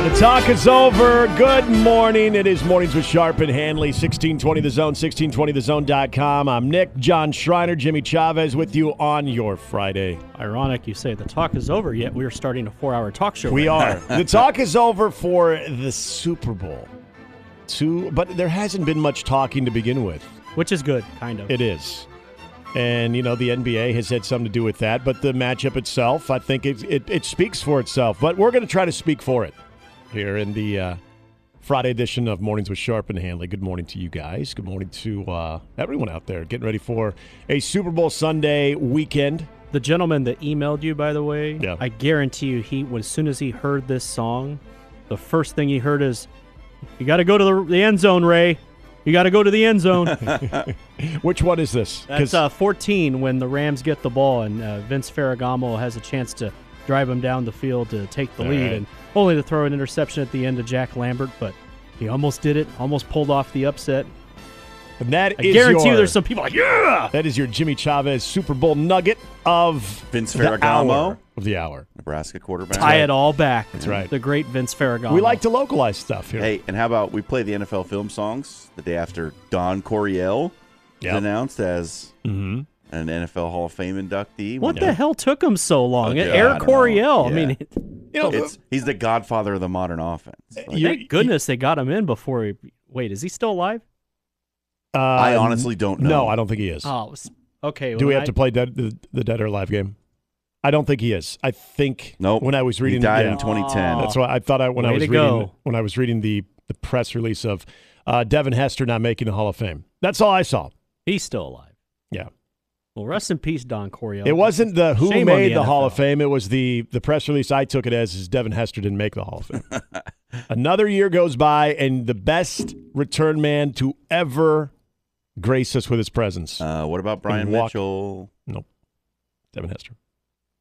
Yeah, the talk is over. Good morning. It is Mornings with Sharp and Hanley, 1620 The Zone, 1620thezone.com. I'm Nick, John Schreiner, Jimmy Chavez with you on your Friday. Ironic you say the talk is over, yet we're starting a four hour talk show. We right are. the talk is over for the Super Bowl. Two, but there hasn't been much talking to begin with. Which is good, kind of. It is. And, you know, the NBA has had something to do with that. But the matchup itself, I think it, it, it speaks for itself. But we're going to try to speak for it here in the uh, Friday edition of Mornings with Sharp and Hanley. Good morning to you guys. Good morning to uh, everyone out there getting ready for a Super Bowl Sunday weekend. The gentleman that emailed you, by the way, Yeah. I guarantee you, he as soon as he heard this song, the first thing he heard is, "You got to go to the, the end zone, Ray. You got to go to the end zone." Which one is this? That's uh, 14 when the Rams get the ball and uh, Vince Ferragamo has a chance to drive him down the field to take the All lead, right. and only to throw an interception at the end to Jack Lambert, but he almost did it, almost pulled off the upset. and that I is guarantee your, you, there's some people like, yeah. That is your Jimmy Chavez Super Bowl nugget of Vince the Ferragamo. hour of the hour. Nebraska quarterback. tie it all back. That's right. The great Vince Ferragamo. We like to localize stuff here. Hey, and how about we play the NFL film songs the day after Don Coryell Yep. is announced as Mhm. An NFL Hall of Fame inductee? What the know- hell took him so long? Oh, God, Eric I don't Coryell. know. I mean, You know, It's he's the godfather of the modern offense. Like, You- thank goodness they got him in before he. Wait, is he still alive? uh, I honestly don't know. No, I don't think he is. Oh, s- okay. Do we have I- to play dead, the, the Dead or Alive game? I don't think he is. I think Nope. when I was reading he died yeah, in 2010. Oh. That's why I thought I when I was reading go. when I was reading the the press release of uh, Devin Hester not making the Hall of Fame. That's all I saw. He's still alive. Yeah. Well, rest in peace, Don Coryell. It wasn't the who Shame made the the, Hall of Fame. It was the the press release I took it as is Devin Hester didn't make the Hall of Fame. Another year goes by and the best return man to ever grace us with his presence. Uh, what about Brian walk- Mitchell? Nope. Devin Hester.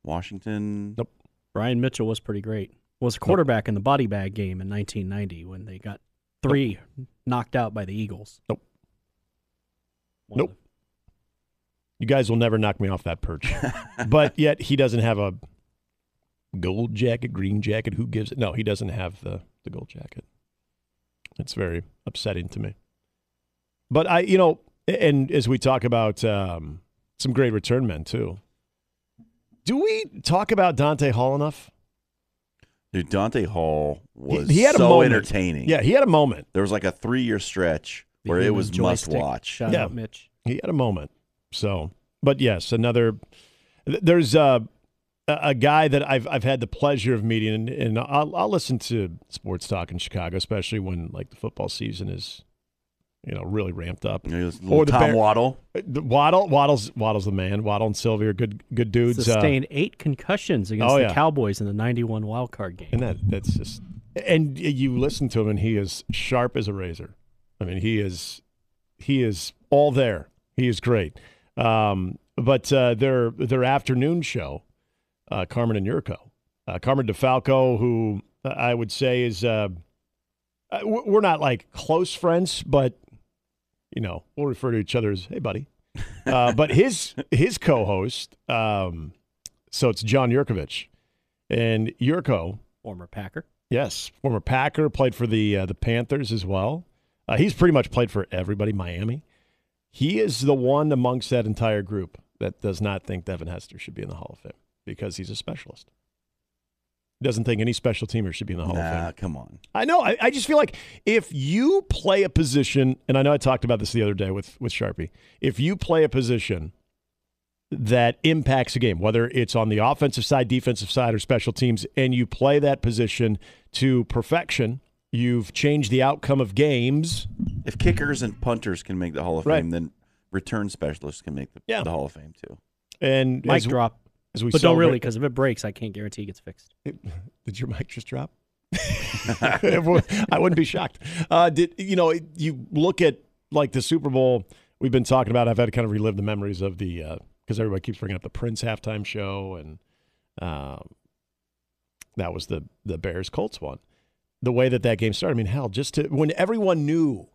Washington? Nope. Brian Mitchell was pretty great. Was a quarterback in the body bag game in 1990 when they got three knocked out by the Eagles. Nope. One Nope. You guys will never knock me off that perch. but yet he doesn't have a gold jacket, green jacket. Who gives it? No, he doesn't have the, the gold jacket. It's very upsetting to me. But I, you know, and as we talk about um, some great return men too, do we talk about Dante Hall enough? Dude, Dante Hall was he had a so moment. entertaining. Yeah, he had a moment. There was like a three year stretch the where it was must watch. Shout Yeah. out, Mitch. He had a moment. So, but yes, another. There's a a a guy that I've I've had the pleasure of meeting, and, and I'll I'll listen to sports talk in Chicago, especially when like the football season is, you know, really ramped up. You know, Or the Tom Bear- Waddle. Uh, the Waddle Waddle's Waddle's the man. Waddle and Silvy are good good dudes. uh, Sustained eight concussions against oh, the. Cowboys in the 91 wild card game. and that that's just and you listen to him, and he is sharp as a razor. I mean, he is he is all there. He is great. Um, but uh, their their afternoon show, uh, Carmen and Jurko, uh, Carmen DeFalco, who I would say is uh, uh, we're not like close friends, but you know we'll refer to each other as hey buddy. Uh, but his his co-host, um, so it's John Jurkovic, and Jurko. Former Packer. Yes, former Packer, played for the uh, the Panthers as well. Uh, he's pretty much played for everybody. Miami. He is the one amongst that entire group that does not think Devin Hester should be in the Hall of Fame because he's a specialist. Doesn't think any special teamer should be in the Hall of Nah, Fame. come on. I know. I, I just feel like if you play a position, and I know I talked about this the other day with with Sharpie. If you play a position that impacts a game, whether it's on the offensive side, defensive side, or special teams, and you play that position to perfection, you've changed the outcome of games. If kickers and punters can make the Hall of Right. Fame, then return specialists can make the, Yeah. the Hall of Fame too. And Mic as, drop. as we But don't really, because if it breaks, I can't guarantee it gets fixed. Did your mic just drop? I wouldn't be shocked. Uh, did you know? You look at like the Super Bowl. We've been talking about. I've had to kind of relive the memories of the because everybody keeps bringing up the Prince halftime show, and um, that was the the Bears Colts one. The way that that game started. I mean, hell, just to when everyone knew,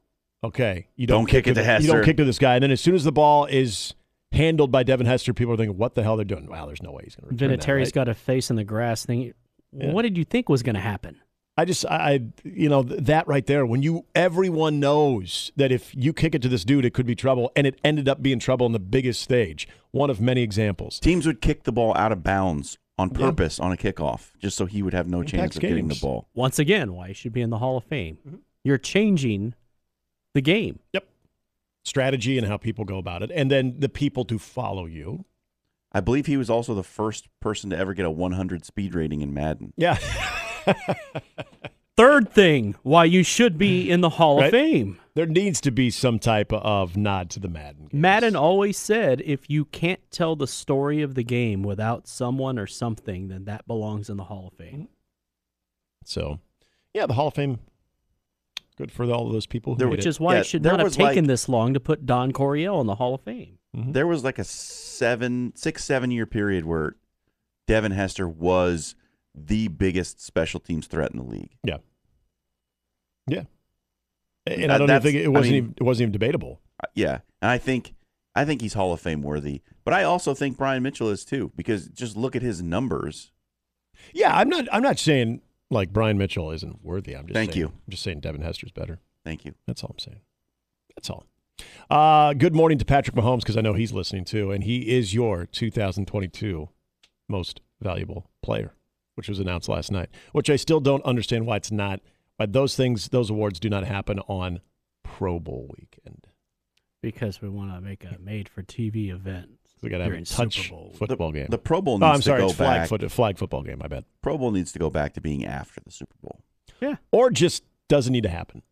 okay, you don't, Don't kick it to Hester. You don't Hester. kick to this guy, and then as soon as the ball is handled by Devin Hester, people are thinking, what the hell they're doing? Wow, there's no way he's going to return that. Vinatieri's right? got a face in the grass thinking, Yeah. what did you think was going to happen? I just, I, I- you know, that right there. When you, everyone knows that if you kick it to this dude, it could be trouble, and it ended up being trouble on the biggest stage. One of many examples. Teams would kick the ball out of bounds on Yeah. purpose on a kickoff, just so he would have no chance Impacts of getting the ball. Once again, why he should be in the Hall of Fame. Mm-hmm. You're changing the game. Yep. Strategy and how people go about it, and then the people to follow you. I believe he was also the first person to ever get a 100 speed rating in Madden. Yeah. Third thing why you should be in the Hall Right. of Fame. There needs to be some type of nod to the Madden. games. Madden always said if you can't tell the story of the game without someone or something, then that belongs in the Hall of Fame. So, yeah, the Hall of Fame. Good for all of those people who There made Which it. is why Yeah, it should not have taken like- this long to put Don Coryell in the Hall of Fame. Mhm. There was like a seven, six, seven year period where Devin Hester was the biggest special teams threat in the league. Yeah. Yeah. And That- I don't even think it wasn't mean- even it wasn't even debatable. Uh, Yeah, and I think I think he's Hall of Fame worthy. But I also think Brian Mitchell is too because just look at his numbers. Yeah, I'm not I'm not saying like Brian Mitchell isn't worthy. I'm just Thank saying, you. I'm just saying Devin Hester's better. Thank you. That's all I'm saying. That's all. Uh, good morning to Patrick Mahomes because I know he's listening too, and he is your 2022 most valuable player, which was announced last night. Which I still don't understand why it's not. Why those things, those awards, do not happen on Pro Bowl weekend. Because we want to make a made for TV event. We got to have a During touch Super Bowl. football game. The Pro Bowl oh, I'm sorry, to go it's flag back. foot, flag football game. I bet, Pro Bowl needs to go back to being after the Super Bowl. Yeah. Or just doesn't need to happen.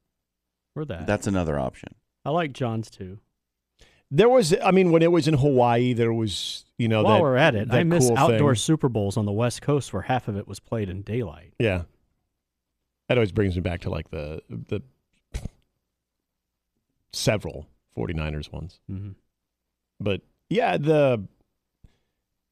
Or that. That's another option. I like John's too. There was, I mean, when it was in Hawaii, there was, you know, While that, we're at it, I that miss cool outdoor thing. Super Bowls on the West Coast where half of it was played in daylight. Yeah. That always brings me back to like the the several 49ers ones. Mm-hmm. But yeah, the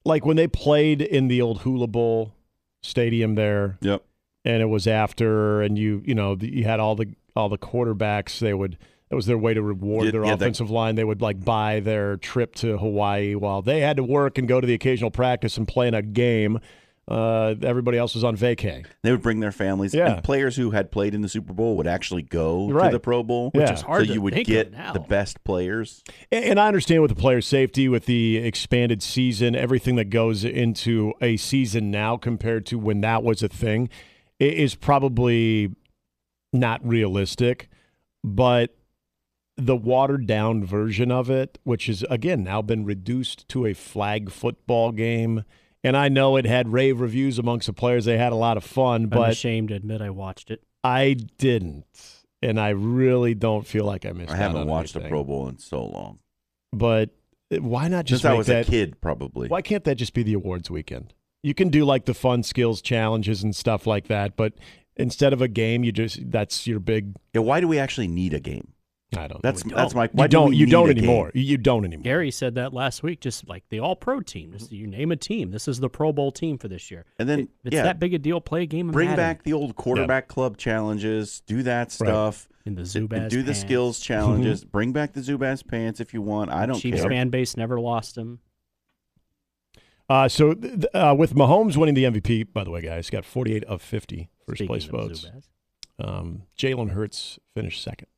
like when they played in the old Hula Bowl stadium there Yep. and it was after and you you know, you had all the all the quarterbacks they would that was their way to reward Yeah, their yeah, that- offensive line. They would like buy their trip to Hawaii while they had to work and go to the occasional practice and play in a game. Uh, everybody else was on vacay. They would bring their families. Yeah. And players who had played in the Super Bowl would actually go Right. to the Pro Bowl. Which Which Yeah. is hard so to you would think get the best players. And and I understand with the player safety, with the expanded season, everything that goes into a season now compared to when that was a thing i- is probably not realistic. But the watered down version of it, which is again now been reduced to a flag football game. And I know it had rave reviews amongst the players. They had a lot of fun, I'm but ashamed to admit I watched it. I didn't. And I really don't feel like I missed it. I haven't on watched a. Pro Bowl in so long. But eh, why not just Since I make was that a kid, probably. Why can't that just be the awards weekend? You can do like the fun skills challenges and stuff like that, but instead of a game, you just that's your big. Yeah, why do we actually need a game? I don't. That's know. that's my. you Why do don't. we You don't a game? anymore. You don't anymore. Gary said that last week, just like the All Pro team. Just you name a team. This is the Pro Bowl team for this year. And then If it's yeah, that big a deal. Play a game of bring Madden back the old quarterback club challenges. Do that stuff. in the and Zubaz. do the pants. skills challenges. bring back the Zubaz pants if you want. I don't Chiefs care. fan base never lost them. Uh, so th- th- uh, with Mahomes winning the MVP, by the way, guys, got 48 of 50 first Speaking place of votes. Um, Jalen Hurts finished second.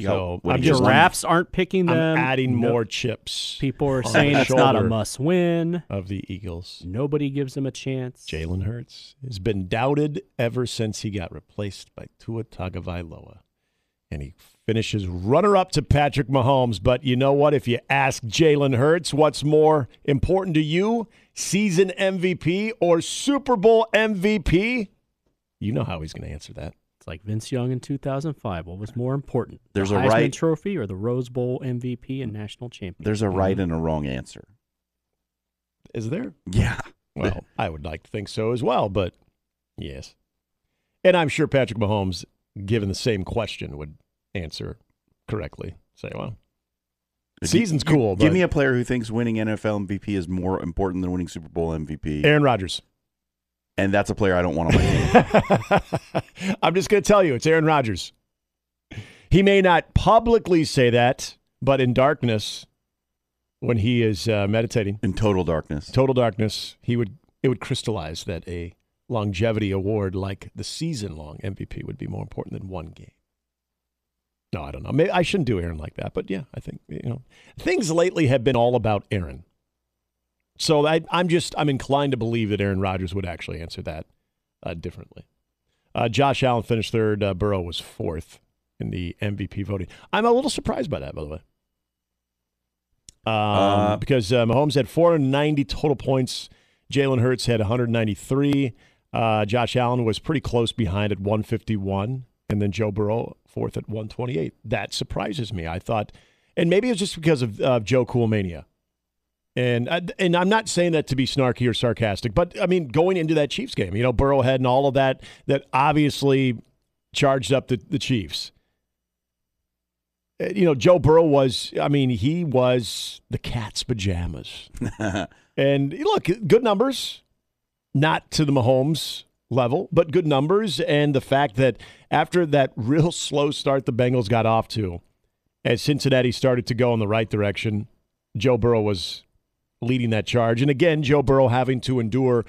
You So what I'm just want? Giraffes aren't picking I'm them. adding No- more chips People are saying the it's not a must win. of the Eagles. Nobody gives them a chance. Jalen Hurts has been doubted ever since he got replaced by Tua Tagovailoa. And he finishes runner up to Patrick Mahomes. But you know what? If you ask Jalen Hurts what's more important to you, season MVP or Super Bowl MVP, you know how he's going to answer that. It's like Vince Young in 2005. What was more important? There's the a Heisman right- Trophy or the Rose Bowl MVP and national champion? There's a mm-hmm. right and a wrong answer. Is there? Yeah. Well, I would like to think so as well, but yes. And I'm sure Patrick Mahomes, given the same question, would answer correctly. Say, well, season's cool. Give but me a player who thinks winning NFL MVP is more important than winning Super Bowl MVP, Aaron Rodgers. And that's a player I don't want on my team. I'm just going to tell you, it's Aaron Rodgers. He may not publicly say that, but in darkness, when he is uh, meditating, in total darkness. total darkness, he would it would crystallize that a longevity award like the season long MVP would be more important than one game. No, I don't know. Maybe I shouldn't do Aaron like that, but yeah, I think you know things lately have been all about Aaron. So I, I'm just I'm inclined to believe that Aaron Rodgers would actually answer that uh, differently. Uh, Josh Allen finished third. Uh, Burrow was fourth in the MVP voting. I'm a little surprised by that, by the way, um, Uh, because uh, Mahomes had 490 total points. Jalen Hurts had 193. Uh, Josh Allen was pretty close behind at 151, and then Joe Burrow fourth at 128. That surprises me. I thought, and maybe it's just because of uh, Joe Coolmania. And I- and I'm not saying that to be snarky or sarcastic, but I mean going into that Chiefs game, you know, Burrowhead and all of that that obviously charged up the, the Chiefs. Uh, You know, Joe Burrow was, I mean, he was the cat's pajamas. and look, good numbers, not to the Mahomes level, but good numbers. And the fact that after that real slow start the Bengals got off to, as Cincinnati started to go in the right direction, Joe Burrow was leading that charge. And again, Joe Burrow having to endure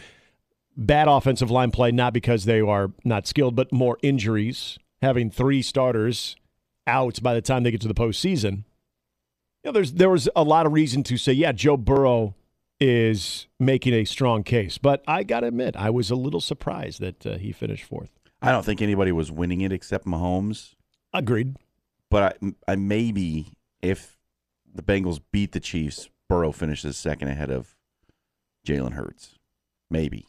bad offensive line play, not because they are not skilled, but more injuries, having three starters out by the time they get to the postseason. You know, there's there was a lot of reason to say, yeah, Joe Burrow is making a strong case. But I got to admit, I was a little surprised that uh, he finished fourth. I don't think anybody was winning it except Mahomes. Agreed. But I, I maybe if the Bengals beat the Chiefs, Burrow finishes second ahead of Jalen Hurts. Maybe.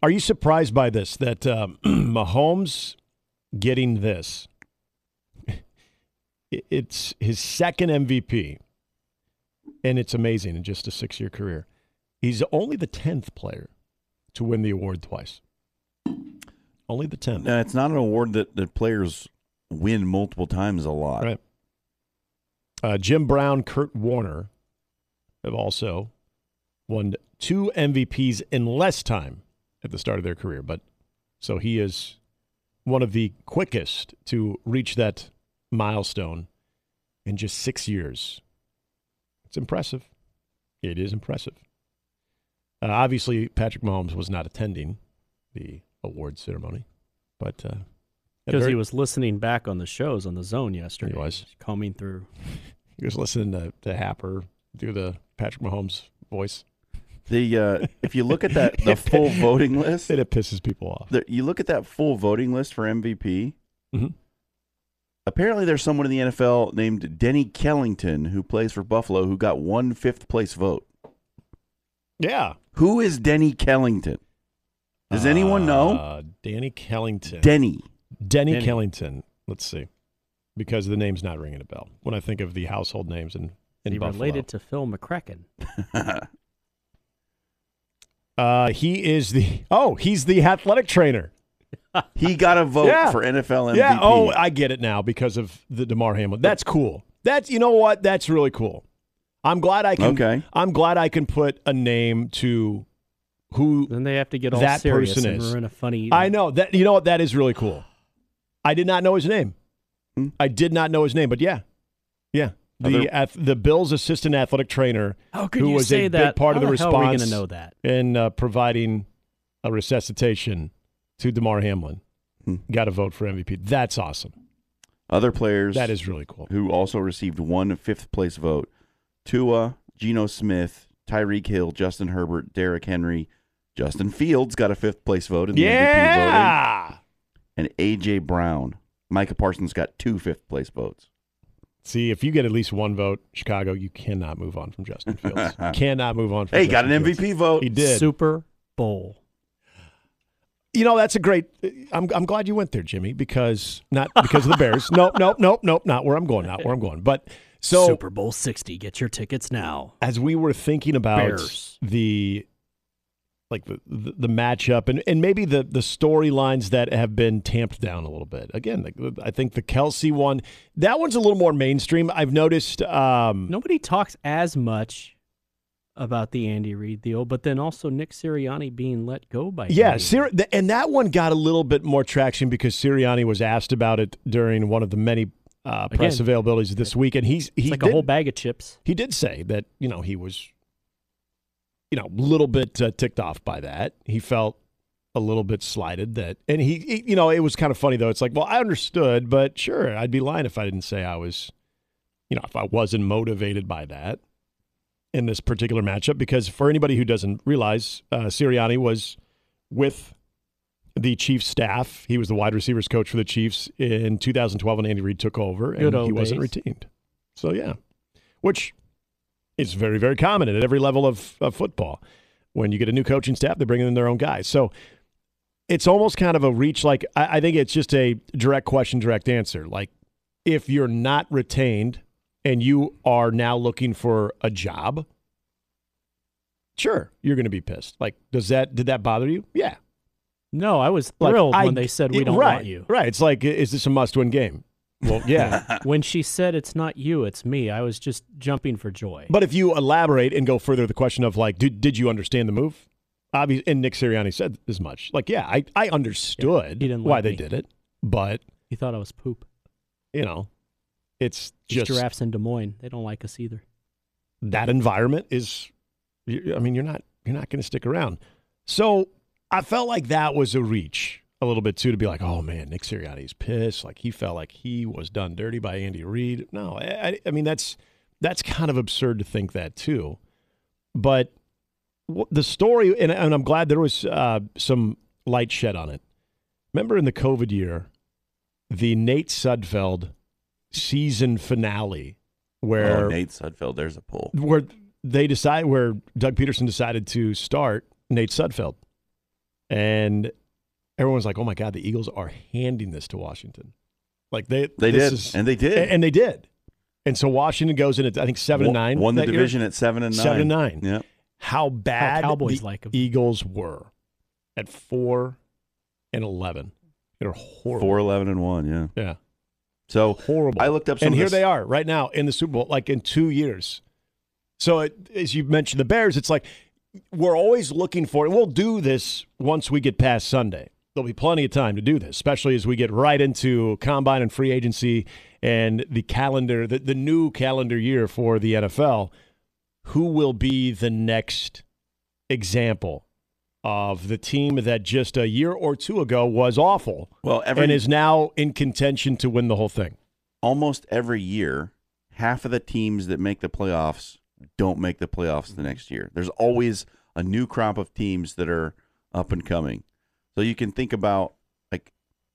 Are you surprised by this that um, Mahomes getting this? It's his second MVP, and it's amazing in just a six-year career. He's only the tenth player to win the award twice. Only the tenth. Uh, it's not an award that, that players win multiple times a lot. Right. Uh, Jim Brown, Kurt Warner have also won two MVPs in less time at the start of their career. But so he is one of the quickest to reach that milestone in just six years. It's impressive. It is impressive. Uh, obviously, Patrick Mahomes was not attending the award ceremony, but uh, Because he was listening back on the shows on the zone yesterday. He was. combing through. He was listening to, to Happer do the Patrick Mahomes voice. The uh, if you look at that the full voting list, And it pisses people off. the, you look at that full voting list for MVP. Mhm. Apparently, there's someone in the NFL named Denny Kellington who plays for Buffalo who got one fifth place vote. Yeah. Who is Denny Kellington? Does anyone know? Uh, Danny Kellington. Denny. Denny, Denny. Kellington. Let's see. Because the name's not ringing a bell when I think of the household names in, in He Buffalo. related to Phil McCracken. uh, he is the, oh, he's the athletic trainer. he got a vote Yeah. for NFL MVP. Yeah. Oh, I get it now because of the Damar Hamlin. That's cool. That's, you know what? That's really cool. I'm glad I can, Okay. I'm glad I can put a name to who Then they have to get all That serious person and is. ruin a funny. I know that you know what that is really cool. I did not know his name. Hmm. I did not know his name, but yeah, yeah. The ath- the Bills' assistant athletic trainer How could who you was say a that? big part of How the hell are we response going to know that? in uh, providing a resuscitation to Damar Hamlin Hmm. got a vote for MVP. That's awesome. Other players That is really cool. who also received one fifth place vote Tua, Geno Smith, Tyreek Hill, Justin Herbert, Derrick Henry, Justin Fields got a fifth place vote in the MVP voting, Yeah. and A.J. Brown. Micah Parsons got two fifth place votes. See, if you get at least one vote, Chicago, you cannot move on from Justin Fields. cannot move on. From Hey, got Justin an Fields. MVP vote. He did. Super Bowl. You know, that's a great. I'm I'm glad you went there, Jimmy, because not because of the Bears. nope, nope, nope, nope. Not where I'm going. Not where I'm going. But so Super Bowl 60. Get your tickets now. as we were thinking about Bears. the like the, the the matchup and and maybe the the storylines that have been tamped down a little bit. Again, the, I think the Kelce one that one's a little more mainstream. I've noticed. Um, Nobody talks as much about the Andy Reid deal, but then also Nick Sirianni being let go by Yeah, Sir- and that one got a little bit more traction because Sirianni was asked about it during one of the many uh, press Again, availabilities this week, and he's he like did, a whole bag of chips. he did say that you know he was you know a little bit uh, ticked off by that. He felt a little bit slighted that, and he, he, you know, it was kind of funny though. It's like, well, I understood, but sure, I'd be lying if I didn't say I was, you know, if I wasn't motivated by that in this particular matchup. Because for anybody who doesn't realize, uh, Sirianni was with the Chiefs staff. He was the wide receivers coach for the Chiefs in 2012 when Andy Reid took over, and he wasn't retained. So yeah, which is very very common at every level of, of football. When you get a new coaching staff, they bring in their own guys. So it's almost kind of a reach. Like I, I think it's just a direct question, direct answer. Like if you're not retained and you are now looking for a job, sure, you're going to be pissed. Like, does that did that bother you? Yeah, No, I was like, thrilled I- when they said we don't right, want you. Right. It's like, is this a must-win game? Well, yeah. When she said it's not you, it's me, I was just jumping for joy. but if you elaborate and go further, the question of like, did did you understand the move? Obviously, and Nick Sirianni said as much. Like, yeah, I I understood he didn't why like they me. did it, but he thought I was poop. you know, it's These just giraffes in Des Moines, they don't like us either. that environment is. I mean, you're not you're not going to stick around. So I felt like that was a reach a little bit too to be like, oh man, Nick Sirianni's pissed. Like he felt like he was done dirty by Andy Reid. No, I, I, mean that's that's kind of absurd to think that too. But the story, and, and I'm glad there was uh, some light shed on it. Remember in the COVID year, the Nate Sudfeld season finale, where oh, Nate Sudfeld, there's a pull. where they decide where Doug Pederson decided to start Nate Sudfeld, and everyone's like, "Oh my God, the Eagles are handing this to Washington." Like they They this did, is- and they did. and they did, and so Washington goes in at I think seven and nine. Won the that year. division at seven and nine. Seven and nine. Yep. How bad Cowboys the like 'em. Eagles were at four and eleven. They're horrible. Four eleven and one. Yeah. Yeah, So horrible. I looked up some. and of here this- they are right now in the Super Bowl, like in two years. So, it, as you mentioned, the Bears, it's like we're always looking for, and we'll do this once we get past Sunday. There'll be plenty of time to do this, especially as we get right into combine and free agency and the calendar, the, the new calendar year for the NFL. Who will be the next example of the team that just a year or two ago was awful Well, every and is now in contention to win the whole thing? almost every year, half of the teams that make the playoffs don't make the playoffs the next year. There's always a new crop of teams that are up and coming. So you can think about like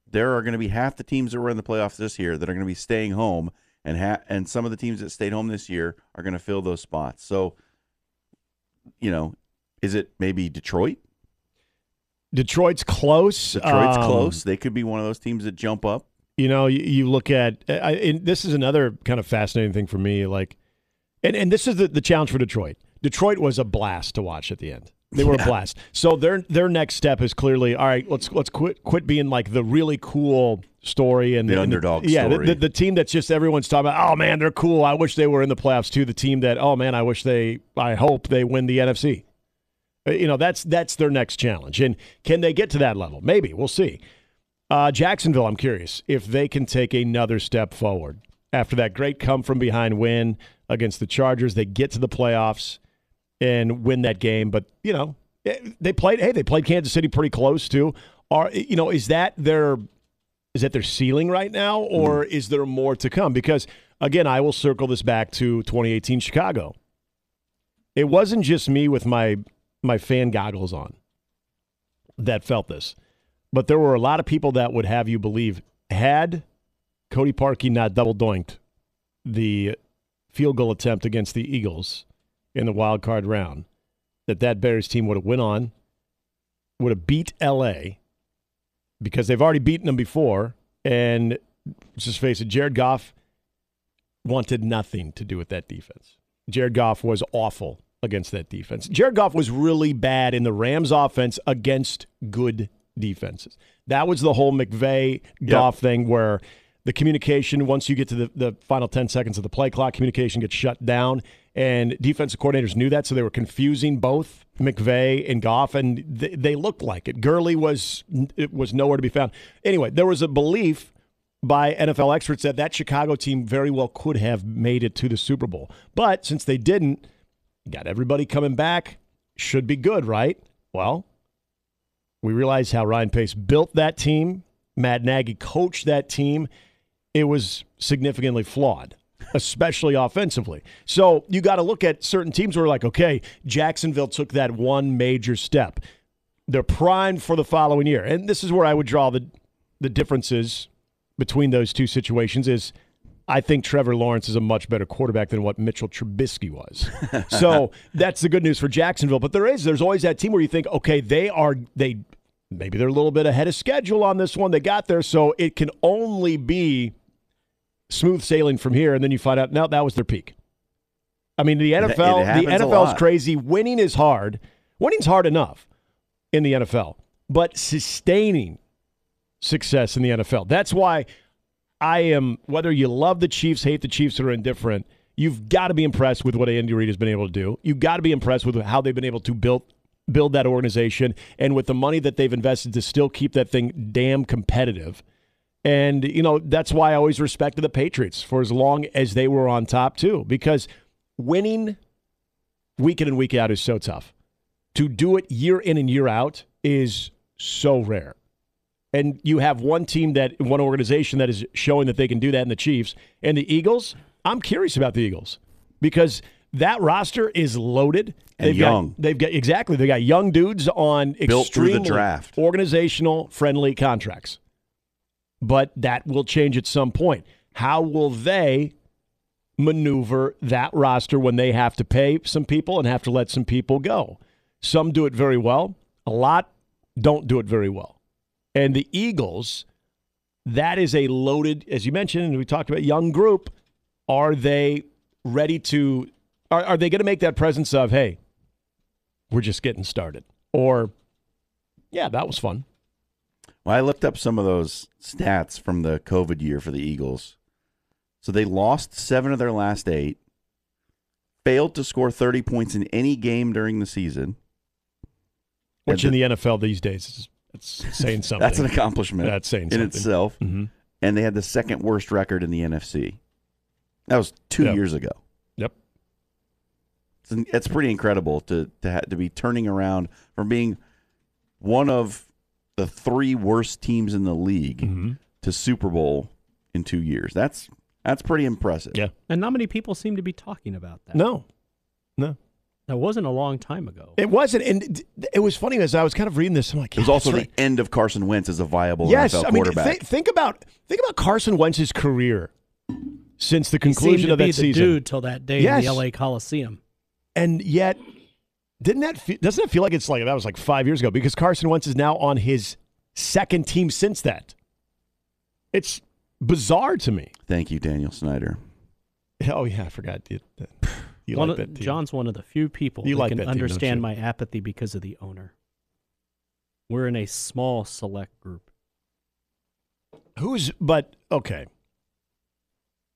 there are going to be half the teams that were in the playoffs this year that are going to be staying home, and ha- and some of the teams that stayed home this year are going to fill those spots. So, you know, is it maybe Detroit? Detroit's close. Detroit's Um, close. They could be one of those teams that jump up. You know, you, you look at, I, this is another kind of fascinating thing for me. Like, and, and this is the, the challenge for Detroit. Detroit was a blast to watch at the end. They were a blast. So their their next step is clearly all right. Let's let's quit quit being like the really cool story and The and underdog Yeah, the, story. the, the team that's just everyone's talking about. Oh man, they're cool. I wish they were in the playoffs too. The team that oh man, I wish they. I hope they win the NFC. Uh, You know, that's that's their next challenge. And can they get to that level? Maybe. We'll see. Uh, Jacksonville, I'm curious if they can take another step forward after that great come from behind win against the Chargers. They get to the playoffs and win that game, but you know eh, they played. Hey, they played Kansas City pretty close too. Are you know is that their is that their ceiling right now, or is there more to come? Because again, I will circle this back to 2018 Chicago. It wasn't just me with my my fan goggles on that felt this, but there were a lot of people that would have you believe had Cody Parkey not double doinked the field goal attempt against the Eagles in the wild card round, that that Bears team would have went on, would have beat LA because they've already beaten them before, and let's just face it, Jared Goff wanted nothing to do with that defense. Jared Goff was awful against that defense. Jared Goff was really bad in the Rams offense against good defenses. That was the whole McVay Goff thing where the communication, once you get to the, the final 10 seconds of the play clock, communication gets shut down. And defensive coordinators knew that, so they were confusing both McVay and Goff, and they, they looked like it. Gurley was it was nowhere to be found. Anyway, there was a belief by NFL experts that that Chicago team very well could have made it to the Super Bowl. But since they didn't, got everybody coming back, should be good, right? Well, We realize how Ryan Pace built that team. Matt Nagy coached that team. It was significantly flawed, especially offensively. So you got to look at certain teams where, like, okay, Jacksonville took that one major step. They're primed for the following year, and this is where I would draw the the differences between those two situations. Is I think Trevor Lawrence is a much better quarterback than what Mitchell Trubisky was. so that's the good news for Jacksonville. But there is, there's always that team where you think, okay, they are, they, maybe they're a little bit ahead of schedule on this one. They got there. So it can only be smooth sailing from here. And then you find out, no, that was their peak. I mean, the NFL, the NFL is crazy. Winning is hard. Winning's hard enough in the NFL, but sustaining success in the NFL. That's why I am, whether you love the Chiefs, hate the Chiefs, or indifferent, you've got to be impressed with what Andy Reid has been able to do. You've got to be impressed with how they've been able to build build that organization and with the money that they've invested to still keep that thing damn competitive. And, you know, that's why I always respected the Patriots for as long as they were on top, too, because winning week in and week out is so tough. To do it year in and year out is so rare and you have one team that one organization that is showing that they can do that in the Chiefs and the Eagles. I'm curious about the Eagles because that roster is loaded. And they've young. Got, they've got exactly. They got young dudes on Built through the draft. organizational friendly contracts. But that will change at some point. How will they maneuver that roster when they have to pay some people and have to let some people go? Some do it very well. A lot don't do it very well. And the Eagles, that is a loaded, as you mentioned, and we talked about young group. Are they ready to? Are, are they going to make that presence of, hey, we're just getting started, or, yeah, that was fun. Well, I looked up some of those stats from the COVID year for the Eagles. So they lost seven of their last eight, failed to score 30 points in any game during the season. Which And in the NFL these days is that's saying something. That's an accomplishment That's saying something. in itself. Mhm. And they had the second worst record in the NFC. That was two Yep. years ago. Yep. It's, it's pretty incredible to to, ha- to be turning around from being one of the three worst teams in the league Mhm. to Super Bowl in two years. That's that's pretty impressive. Yeah. And not many people seem to be talking about that. No, no, That wasn't a long time ago. it wasn't. And it- it was funny as I was kind of reading this. I'm like, It was also right. the end of Carson Wentz as a viable yes. NFL I mean, quarterback. think, think about think about Carson Wentz's career since the He conclusion to of be that the season. dude till that day Yes. in the LA Coliseum. And yet, didn't that fe- doesn't it feel like it's like that was like five years ago? Because Carson Wentz is now on his second team since that. It's bizarre to me. Thank you, Daniel Snyder. Oh yeah, I forgot. You, you One like of- that team. John's one of the few people You that like can that team, understand my apathy because of the owner. We're in a small select group. Who's but okay.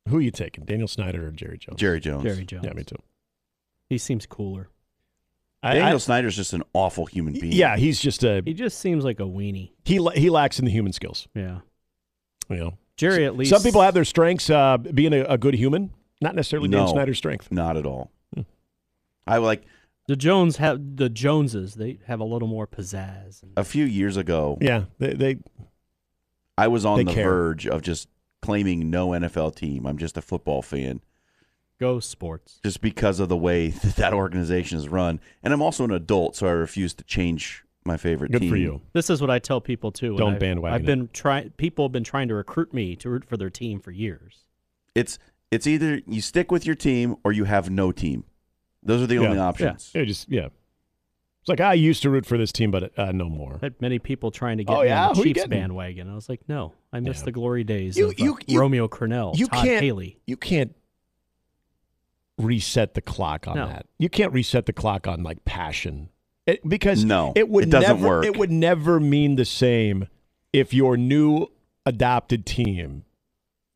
Who are you taking, Daniel Snyder or Jerry Jones? Jerry Jones. Jerry Jones. Yeah, me too. He seems cooler. I- Daniel I- Snyder's just an awful human being. yeah, he's just a He just seems like a weenie. he he lacks in the human skills. Yeah. You know, Jerry at least some people have their strengths, uh, being a, a good human, not necessarily Daniel No. Snyder's strength. Not at all. Hmm. I like the Jones have the Joneses. They have a little more pizzazz. A few years ago. Yeah, they, they I was on the care. verge of just claiming no NFL team. I'm just a football fan, go sports. just because of the way that that organization is run. And I'm also an adult, so I refuse to change my favorite good team. for you. This is what I tell people too. Don't I've- bandwagon I've been trying. People have been trying to recruit me to root for their team for years. It's it's either you stick with your team or you have no team. Those are the only options. Yeah, just yeah. It's like I used to root for this team, but uh, no more. I had many people trying to get Oh, me yeah? on Who the you Chiefs getting? bandwagon. I was like, no, I miss Yeah. the glory days You- of uh, you- you- Romeo Crennel, you Todd can't- Haley. You can't reset the clock on No. that. You can't reset the clock on like passion, it, because No, it would it doesn't never, work. It would never mean the same if your new adopted team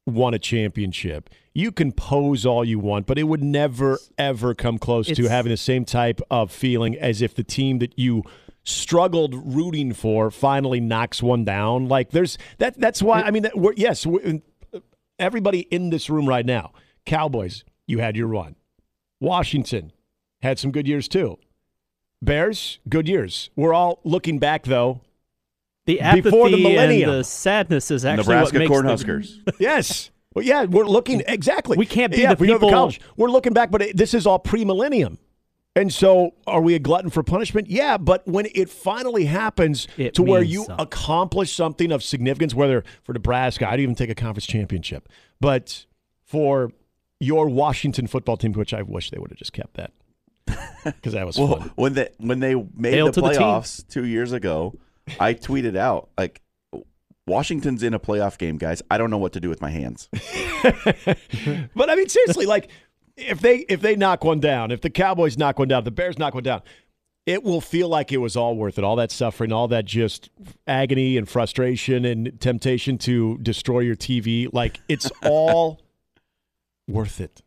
won a championship. You can pose all you want, but it would never ever come close to having the same type of feeling as if the team that you struggled rooting for finally knocks one down. Like there's that. That's why I mean, that we're, yes, we're, everybody in this room right now, Cowboys, you had your run. Washington had some good years too. Bears, good years. We're all looking back though The apathy Before the millennium. and the sadness is actually Nebraska what makes the- Cornhuskers. yes. Well, yeah, we're looking exactly. We can't be yeah, the we know people- college. We're looking back, but it, this is all pre-millennium. And so, are we a glutton for punishment? Yeah, but when it finally happens It to where you something. accomplish something of significance, whether for Nebraska, I'd even take a conference championship, but for your Washington football team, which I wish they would have just kept that because that was Well, fun. when they when they made Hail the to the playoffs two years ago, I tweeted out like, "Washington's in a playoff game, guys. I don't know what to do with my hands." But I mean, seriously, like if they if they knock one down, if the Cowboys knock one down, the Bears knock one down, it will feel like it was all worth it. All that suffering, all that just agony and frustration and temptation to destroy your TV, like it's all worth it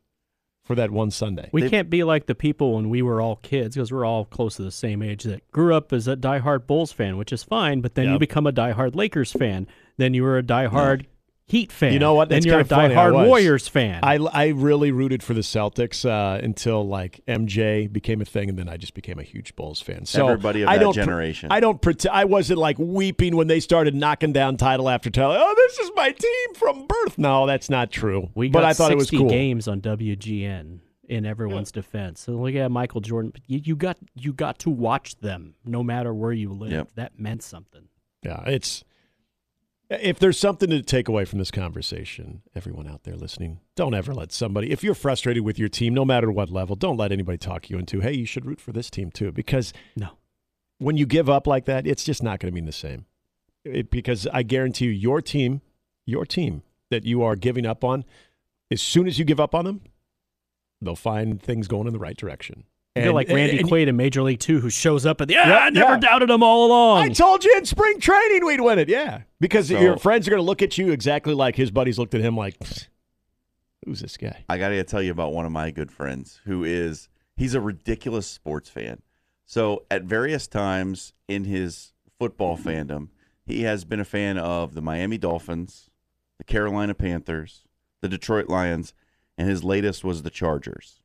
for that one Sunday. We They- can't be like the people when we were all kids because we're all close to the same age that grew up as a diehard Bulls fan, which is fine. But then you become a diehard Lakers fan. Then you were a diehard Heat fan. You know what? Then That's you're a kinda diehard. Warriors fan. I, I really rooted for the Celtics uh, until like MJ became a thing, and then I just became a huge Bulls fan. So Everybody of I that don't pre- generation. I don't pretend. I wasn't like weeping when they started knocking down title after title. Oh, this is my team from birth. No, that's not true. we but got I thought it was 60 cool. games on WGN in everyone's defense. So look at Michael Jordan. You, you got you got to watch them no matter where you live. Yep. That meant something. Yeah, it's if there's something to take away from this conversation, everyone out there listening, don't ever let somebody if you're frustrated with your team, no matter what level, don't let anybody talk you into, hey, you should root for this team too, because No. when you give up like that, it's just not going to mean the same. It, because I guarantee you, your team, your team that you are giving up on, as soon as you give up on them, they'll find things going in the right direction. You're like Randy and- Quaid in Major League Two, who shows up at the. Yeah, Yeah, I never yeah. doubted him all along. I told you in spring training we'd win it. Yeah, because So- your friends are going to look at you exactly like his buddies looked at him. Like, who's this guy? I got to tell you about one of my good friends who is he's a ridiculous sports fan. So at various times in his football fandom, he has been a fan of the Miami Dolphins, the Carolina Panthers, the Detroit Lions, and his latest was the Chargers.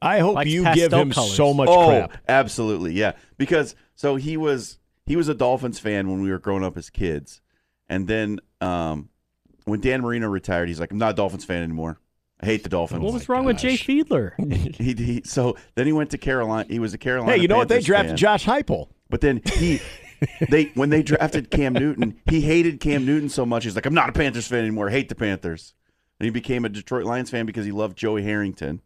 I hope Likes you give him colors. so much oh, crap. absolutely, yeah. Because so he was he was a Dolphins fan when we were growing up as kids, and then um, when Dan Marino retired, he's like, I'm not a Dolphins fan anymore. I hate the Dolphins. what was my wrong with Jay gosh. Fiedler? he, he so then he went to Carolina. He was a Carolina. Hey, you know what? They drafted fan. Josh Heupel. But then he they when they drafted Cam Newton, he hated Cam Newton so much. He's like, I'm not a Panthers fan anymore. I hate the Panthers. And he became a Detroit Lions fan because he loved Joey Harrington.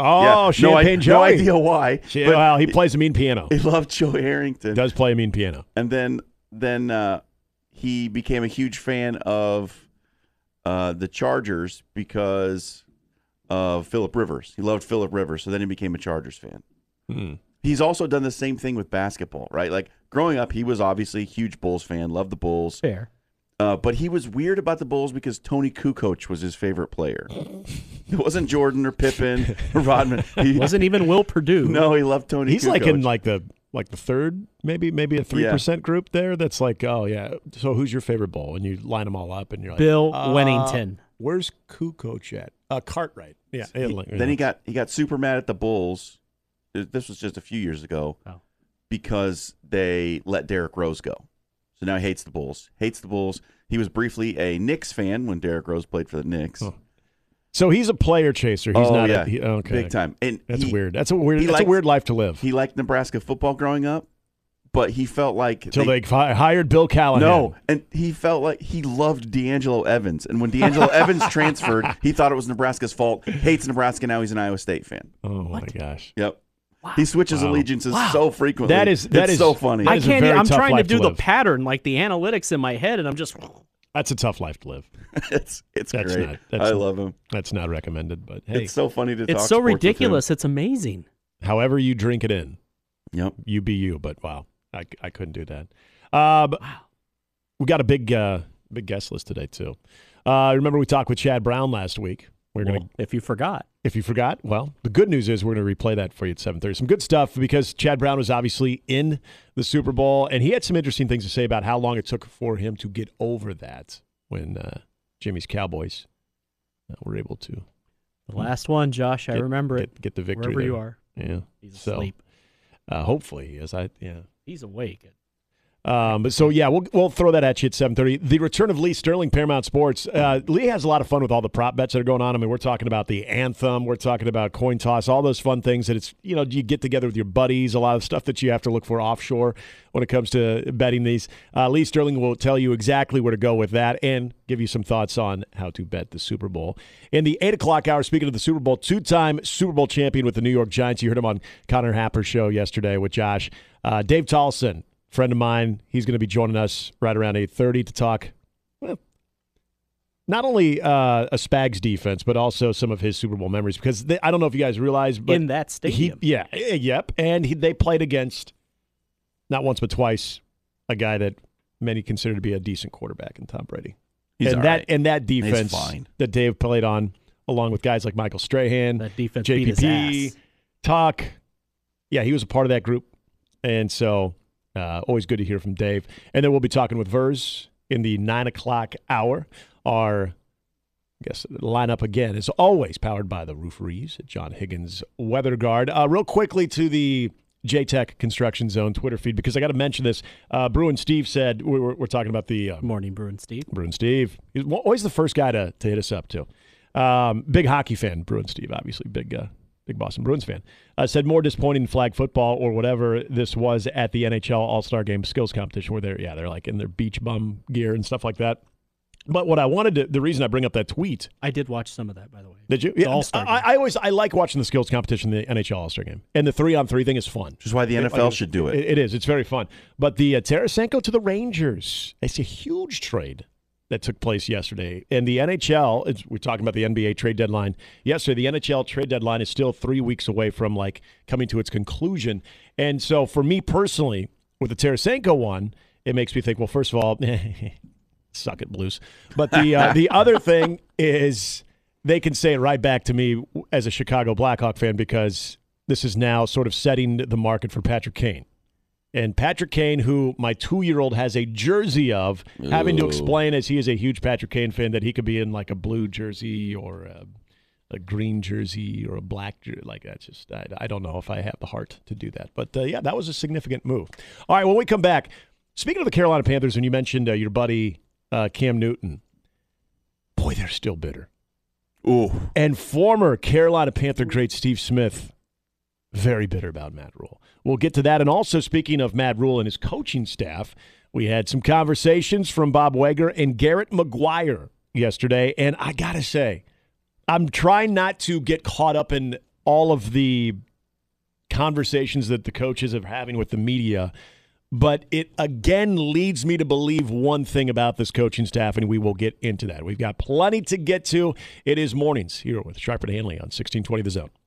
Oh, yeah, no, Champagne I, Joey. no idea why. Sh- but well, he plays a mean piano. he loved Joey Harrington. Does play a mean piano. and then then uh, he became a huge fan of uh, the Chargers because of Philip Rivers. He loved Philip Rivers, so then he became a Chargers fan. Hmm. He's also done the same thing with basketball, right? Like growing up, he was obviously a huge Bulls fan, loved the Bulls, Fair. Uh, but he was weird about the Bulls because Toni Kukoc was his favorite player. it wasn't Jordan or Pippen or Rodman. He, Wasn't even Will Perdue. no, he loved Toni. He's like in like the like the third, maybe maybe a three percent group there. That's like, oh yeah. So who's your favorite bull? And you line them all up, and you're like, Bill uh, Wennington. Where's Kukoc at? Uh, Cartwright. Yeah. He- yeah, then he got he got super mad at the Bulls. This was just a few years ago Oh. because they let Derrick Rose go. So now he hates the Bulls. Hates the Bulls. He was briefly a Knicks fan when Derrick Rose played for the Knicks. Oh, So he's a player chaser. He's Oh, not. yeah. A, he, okay. Big time. And That's he, weird. That's a weird. That's likes- a weird life to live. He liked Nebraska football growing up, but he felt like Until they, hi- hired Bill Callahan. No, and he felt like he loved D'Angelo Evans, and when D'Angelo Evans transferred, he thought it was Nebraska's fault. Hates Nebraska now. He's an Iowa State fan. Oh my gosh. Yep. He switches Wow. allegiances Wow. so frequently. That is- that it's is- so funny. that I can't. I'm trying to life to do the pattern, like the analytics in my head, and I'm just. That's a tough life to live. it's it's That's great. not- that's I not- love him. That's not recommended. But hey, It's so funny to talk. It's so sports with him. ridiculous. It's amazing. however you drink it in, Yep. you be you. But wow, I, I couldn't do that. Uh, but we got a big uh, big guest list today too. Uh, remember we talked with Chad Brown last week. We're gonna if you forgot, If you forgot, well, the good news is we're going to replay that for you at 7:30. Some good stuff because Chad Brown was obviously in the Super Bowl and he had some interesting things to say about how long it took for him to get over that when uh, Jimmy's Cowboys uh, were able to the last one, Josh, I Get- remember it. get, get the victory. Wherever you are, Yeah. he's So, asleep. Uh, hopefully, as I yeah. He's awake. Um, so yeah, we'll we'll throw that at you at seven thirty. The return of Lee Sterling, Paramount Sports. Uh, Lee has a lot of fun with all the prop bets that are going on. I mean, we're talking about the anthem, we're talking about coin toss, all those fun things that it's you know you get together with your buddies. A lot of stuff that you have to look for offshore when it comes to betting these. Uh, Lee Sterling will tell you exactly where to go with that and give you some thoughts on how to bet the Super Bowl. In the eight o'clock hour, speaking of the Super Bowl, two-time Super Bowl champion with the New York Giants. You heard him on Connor Happer's show yesterday with Josh. Uh, Dave Tollefson friend of mine. He's going to be joining us right around 8.30 to talk well, not only uh, a Spags defense, but also some of his Super Bowl memories. Because they, I don't know if you guys realize, but in that stadium, he, yeah, yep, and he, they played against not once but twice a guy that many consider to be a decent quarterback in Tom Brady. He's and that right. and that defense fine. that Dave played on, along with guys like Michael Strahan, that defense beat his JPP, ass. Talk. Yeah, he was a part of that group, and so uh, always good to hear from Dave. And then we'll be talking with Vers in the nine o'clock hour. Our, I guess, lineup again is always powered by the rooferees at John Higgins Weather Guard. Uh, real quickly to the JTech Construction Zone Twitter feed because I got to mention this. Uh, Bruin Steve said we were, we're talking about the uh, Morning, Bruin Steve. Bruin Steve. He's always the first guy to, to hit us up too. Um, big hockey fan, Bruin Steve, obviously big uh, big Boston Bruins fan. Uh, said more disappointing flag football or whatever this was at the NHL All Star Game skills competition where they're yeah they're like in their beach bum gear and stuff like that. But what I wanted to, the reason I bring up that tweet, I did watch some of that, by the way. did you? Yeah, All-Star I, I always I like watching the skills competition, the NHL All Star Game, and the three on three thing is fun. Which is why the It- NFL like, should do it. It is. It's very fun. But the uh, Tarasenko to the Rangers, it's a huge trade that took place yesterday. And the NHL, it's, we're talking about the NBA trade deadline yesterday. The NHL trade deadline is still three weeks away from like coming to its conclusion. And so for me personally, with the Tarasenko one, it makes me think. Well, first of all, suck it, Blues. But the uh, the other thing is they can say it right back to me as a Chicago Blackhawk fan because this is now sort of setting the market for Patrick Kane. And Patrick Kane, who my two year old has a jersey of, having to explain as he is a huge Patrick Kane fan that he could be in like a blue jersey or a, a green jersey or a black jersey. Like that's just, I, I don't know if I have the heart to do that. But uh, yeah, that was a significant move. All right, when we come back, speaking of the Carolina Panthers, and you mentioned uh, your buddy uh, Cam Newton, boy, they're still bitter. Ooh, And former Carolina Panther great Steve Smith, very bitter about Matt Rhule. We'll get to that. And also, speaking of Matt Rhule and his coaching staff, we had some conversations from Bob Weger and Garrett McGuire yesterday. And I got to say, I'm trying not to get caught up in all of the conversations that the coaches are having with the media. But it again leads me to believe one thing about this coaching staff, and we will get into that. We've got plenty to get to. It is mornings here with Sharp and Hanley on 1620 The Zone.